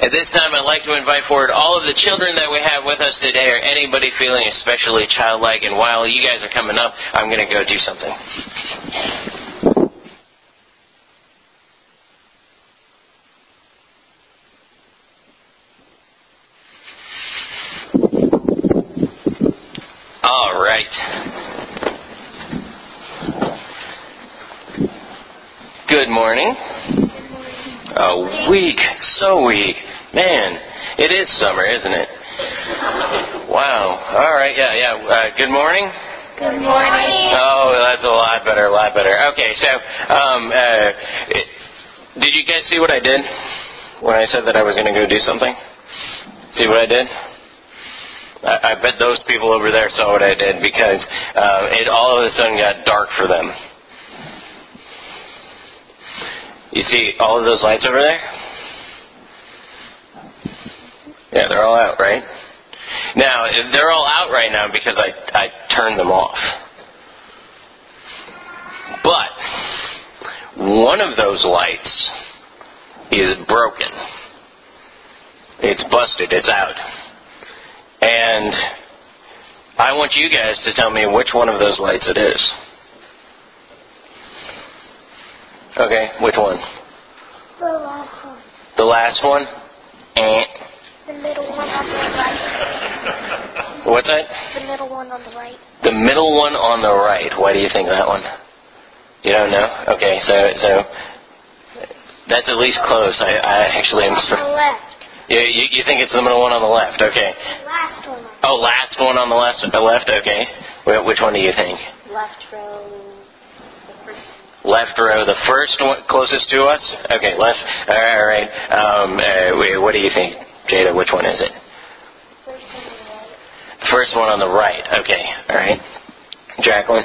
At this time, I'd like to invite forward all of the children that we have with us today, or anybody feeling especially childlike. And while you guys are coming up, I'm going to go do something. All right. Good morning. A week, so weak. Man, it is summer, isn't it? Wow. All right. Yeah, yeah. Uh, good morning. Good morning. Oh, that's a lot better, a lot better. Okay, so um, uh, it, did you guys see what I did when I said that I was going to go do something? See what I did? I, I bet those people over there saw what I did because uh, it all of a sudden got dark for them. You see all of those lights over there? Yeah, they're all out, right? Now, they're all out right now because I, I turned them off. But, one of those lights is broken. It's busted, it's out. And I want you guys to tell me which one of those lights it is. Okay, which one? The last one. The last one? Eh. The middle one on the right. What's that? The middle one on the right. The middle one on the right. Why do you think that one? You don't know? Okay, so so that's at least close. I, I actually am. On the left. you, you you think it's the middle one on the left? Okay. Last one Oh, last one on the left. The left. Okay. Wh- Which one do you think? left row. The first Left row, the first one closest to us. Okay, left. All right. Um, uh, what do you think, Jada? Which one is it? first one on the right. First one on the right. Okay. All right. Jacqueline.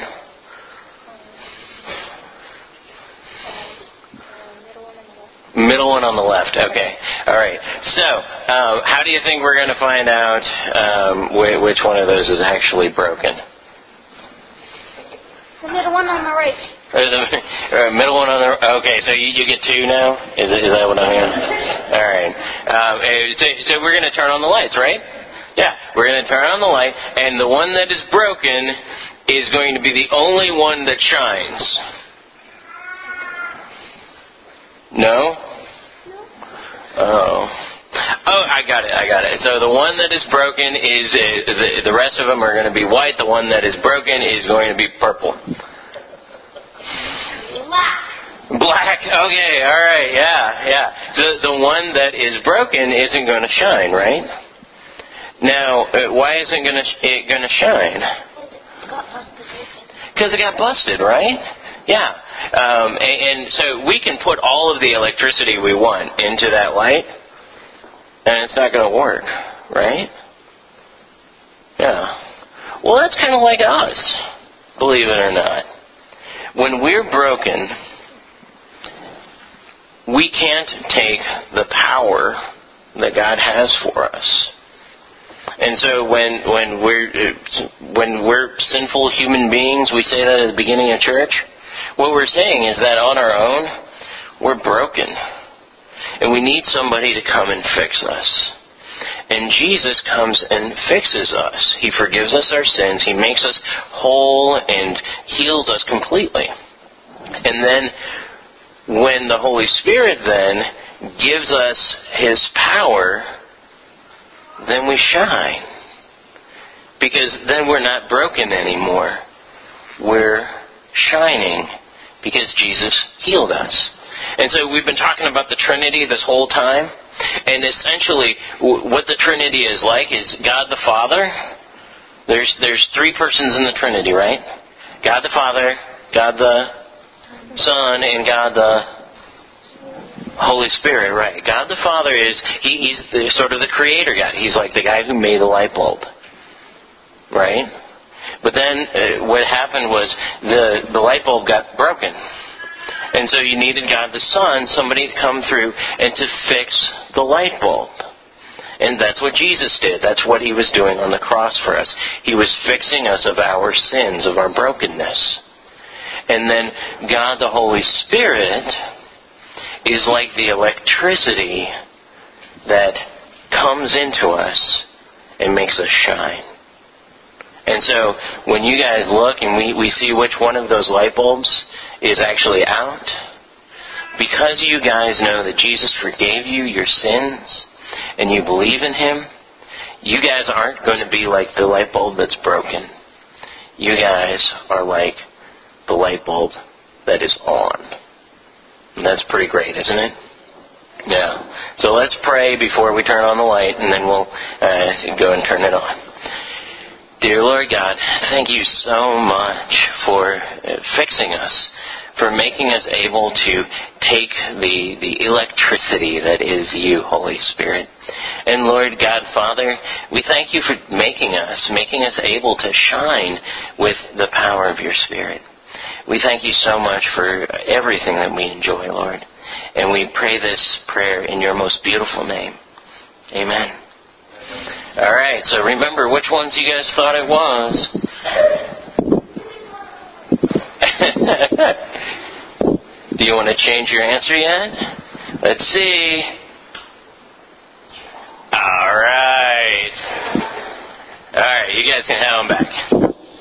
Middle one on the left. Middle one on the left. Okay. All right. So, um, how do you think we're going to find out um, wh- which one of those is actually broken? The middle one on the right. Or the or middle one on the. Okay, so you, you get two now. Is, is that what I'm hearing? All right. Um, eh, so, so we're going to turn on the lights, right? Yeah, we're going to turn on the light, and the one that is broken is going to be the only one that shines. No? Oh. Oh, I got it. I got it. So the one that is broken is uh, the the rest of them are going to be white. The one that is broken is going to be purple. Black. Okay. All right. Yeah. Yeah. So the one that is broken isn't going to shine, right? Now, uh, why isn't going to shine? It got busted open. Because it got busted, right? Yeah. Um, and, and so we can put all of the electricity we want into that light, and it's not going to work, right? Yeah. Well, that's kind of like us, believe it or not. When we're broken, we can't take the power that God has for us. And so when when we're when we're sinful human beings, we say that at the beginning of church. What we're saying is that on our own, we're broken, and we need somebody to come and fix us. And Jesus comes and fixes us. He forgives us our sins. He makes us whole and heals us completely. And then when the Holy Spirit then gives us His power, then we shine. Because then we're not broken anymore. We're shining because Jesus healed us. And so we've been talking about the Trinity this whole time. And essentially, what the Trinity is like is God the Father. There's, there's three persons in the Trinity, right? God the Father, God the Son, and God the Holy Spirit, right? God the Father is he, he's the, sort of the creator God. He's like the guy who made the light bulb, right? But then uh, what happened was the the light bulb got broken, and so you needed God the Son, somebody to come through and to fix the light bulb. And that's what Jesus did. That's what he was doing on the cross for us. He was fixing us of our sins, of our brokenness. And then God the Holy Spirit is like the electricity that comes into us and makes us shine. And so when you guys look and we, we see which one of those light bulbs is actually out, because you guys know that Jesus forgave you your sins and you believe in Him, you guys aren't going to be like the light bulb that's broken. You guys are like the light bulb that is on. And that's pretty great, isn't it? Yeah. So let's pray before we turn on the light, and then we'll uh, go and turn it on. Dear Lord God, thank you so much for uh, fixing us, for making us able to take the, the electricity that is you, Holy Spirit. And Lord God, Father, we thank you for making us, making us able to shine with the power of your Spirit. We thank you so much for everything that we enjoy, Lord. And we pray this prayer in your most beautiful name. Amen. All right, so remember which ones you guys thought it was. Do you want to change your answer yet? Let's see.